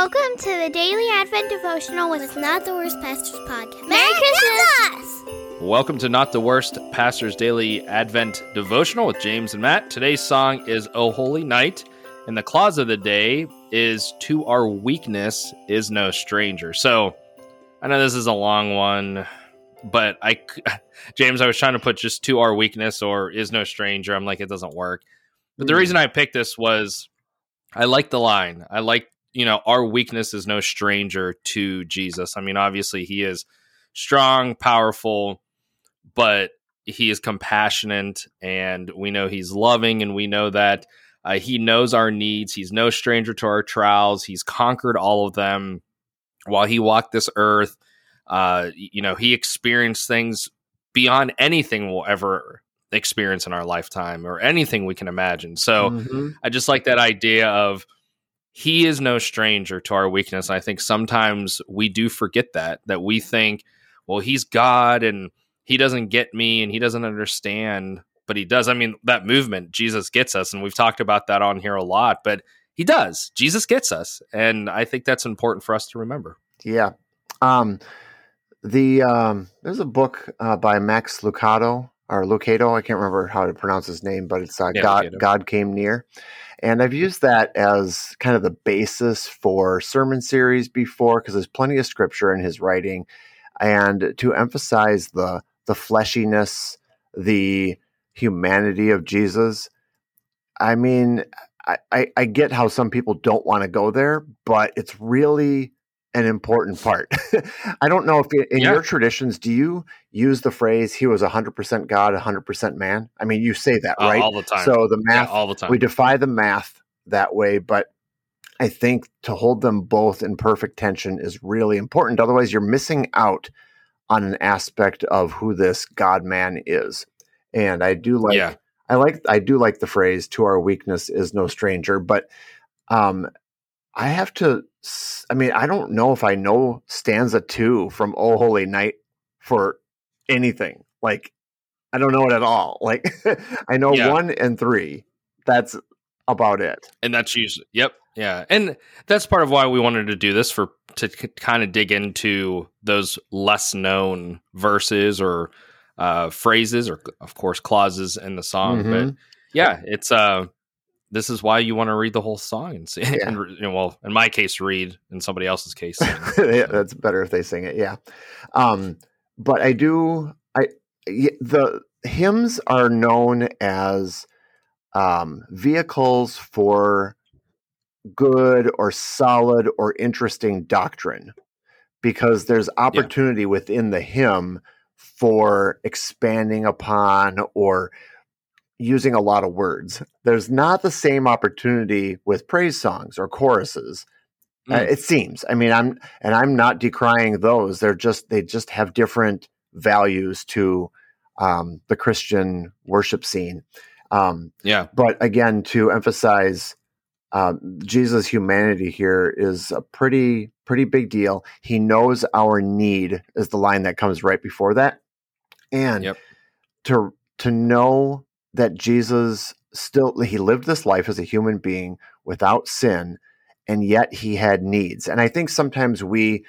Welcome to the Daily Advent Devotional with Not the Worst Pastors Podcast. Merry Christmas! Welcome to Not the Worst Pastors Daily Advent Devotional with James and Matt. Today's song is Oh Holy Night, and the clause of the day is To Our Weakness is No Stranger. So I know this is a long one, but I, James, I was trying to put just To Our Weakness or Is No Stranger. I'm like, it doesn't work. But the hmm. reason I picked this was I like the line. I like, you know, our weakness is no stranger to Jesus. I mean, obviously, he is strong, powerful, but he is compassionate and we know he's loving and we know that uh, he knows our needs. He's no stranger to our trials. He's conquered all of them while he walked this earth. Uh, you know, he experienced things beyond anything we'll ever experience in our lifetime or anything we can imagine. So mm-hmm. I just like that idea of he is no stranger to our weakness. I think sometimes we do forget that, that we think, well, he's God and he doesn't get me and he doesn't understand, but he does. I mean, that movement, Jesus gets us, and we've talked about that on here a lot, but he does. Jesus gets us. And I think that's important for us to remember. Yeah. Um, the um, there's a book uh, by Max Lucado or Lucado. I can't remember how to pronounce his name, but it's uh, yeah, God. God came near, and I've used that as kind of the basis for sermon series before because there's plenty of scripture in his writing, and to emphasize the the fleshiness, the humanity of Jesus. I mean, I, I, I get how some people don't want to go there, but it's really an important part. I don't know if in yeah. your traditions, do you use the phrase "He was 100% God, 100% man"? I mean, you say that uh, right all the time. So the math, yeah, all the time. We defy the math that way, but I think to hold them both in perfect tension is really important. Otherwise, you're missing out on an aspect of who this God man is. And I do like, yeah. I like, I do like the phrase "To our weakness is no stranger," but um, I have to I mean, I don't know if I know stanza two from Oh Holy Night for anything. Like, I don't know it at all. Like, I know yeah. one and three. That's about it. And that's usually, yep. Yeah. And that's part of why we wanted to do this for to kind of dig into those less known verses or uh, phrases or, of course, clauses in the song. Mm-hmm. But yeah, it's, uh, this is why you want to read the whole song and see. Yeah. And, you know, well, in my case, read. In somebody else's case, yeah, that's better if they sing it. Yeah, um, but I do. I the hymns are known as um, vehicles for good or solid or interesting doctrine because there's opportunity yeah. within the hymn for expanding upon or using a lot of words. There's not the same opportunity with praise songs or choruses. Uh, mm. Uh, it seems. I mean, I'm and I'm not decrying those. They're just they just have different values to um, the Christian worship scene. Um, yeah. But again, to emphasize um, Jesus' humanity here is a pretty pretty big deal. He knows our need is the line that comes right before that, and yep. to to know that Jesus still he lived this life as a human being without sin and yet he had needs. And I think sometimes we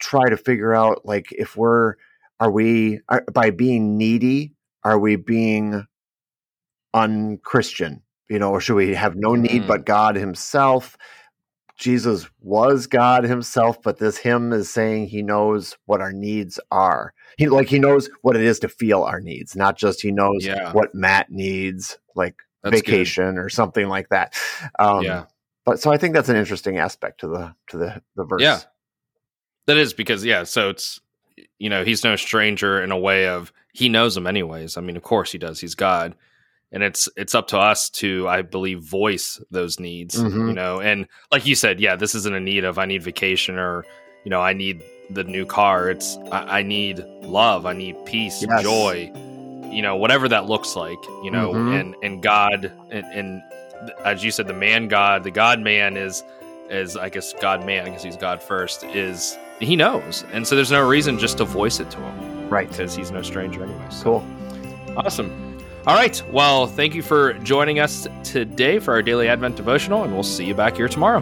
try to figure out like if we're are we are, by being needy are we being unchristian you know or should we have no need mm. but god himself Jesus was God himself, but this hymn is saying he knows what our needs are. He like he knows what it is to feel our needs, not just he knows yeah. what Matt needs, like that's vacation good. or something like that. Um, yeah. But so I think that's an interesting aspect to the to the the verse. Yeah, that is because yeah. So it's you know he's no stranger in a way of he knows him anyways. I mean, of course he does. He's God and it's it's up to us to i believe voice those needs mm-hmm. you know and like you said yeah this isn't a need of i need vacation or you know i need the new car it's i, I need love i need peace yes. joy you know whatever that looks like you know mm-hmm. and and god and, and as you said the man god the god man is is i guess god man because he's god first is he knows and so there's no reason just to voice it to him right because he's no stranger anyway so. cool awesome all right. Well, thank you for joining us today for our daily Advent devotional, and we'll see you back here tomorrow.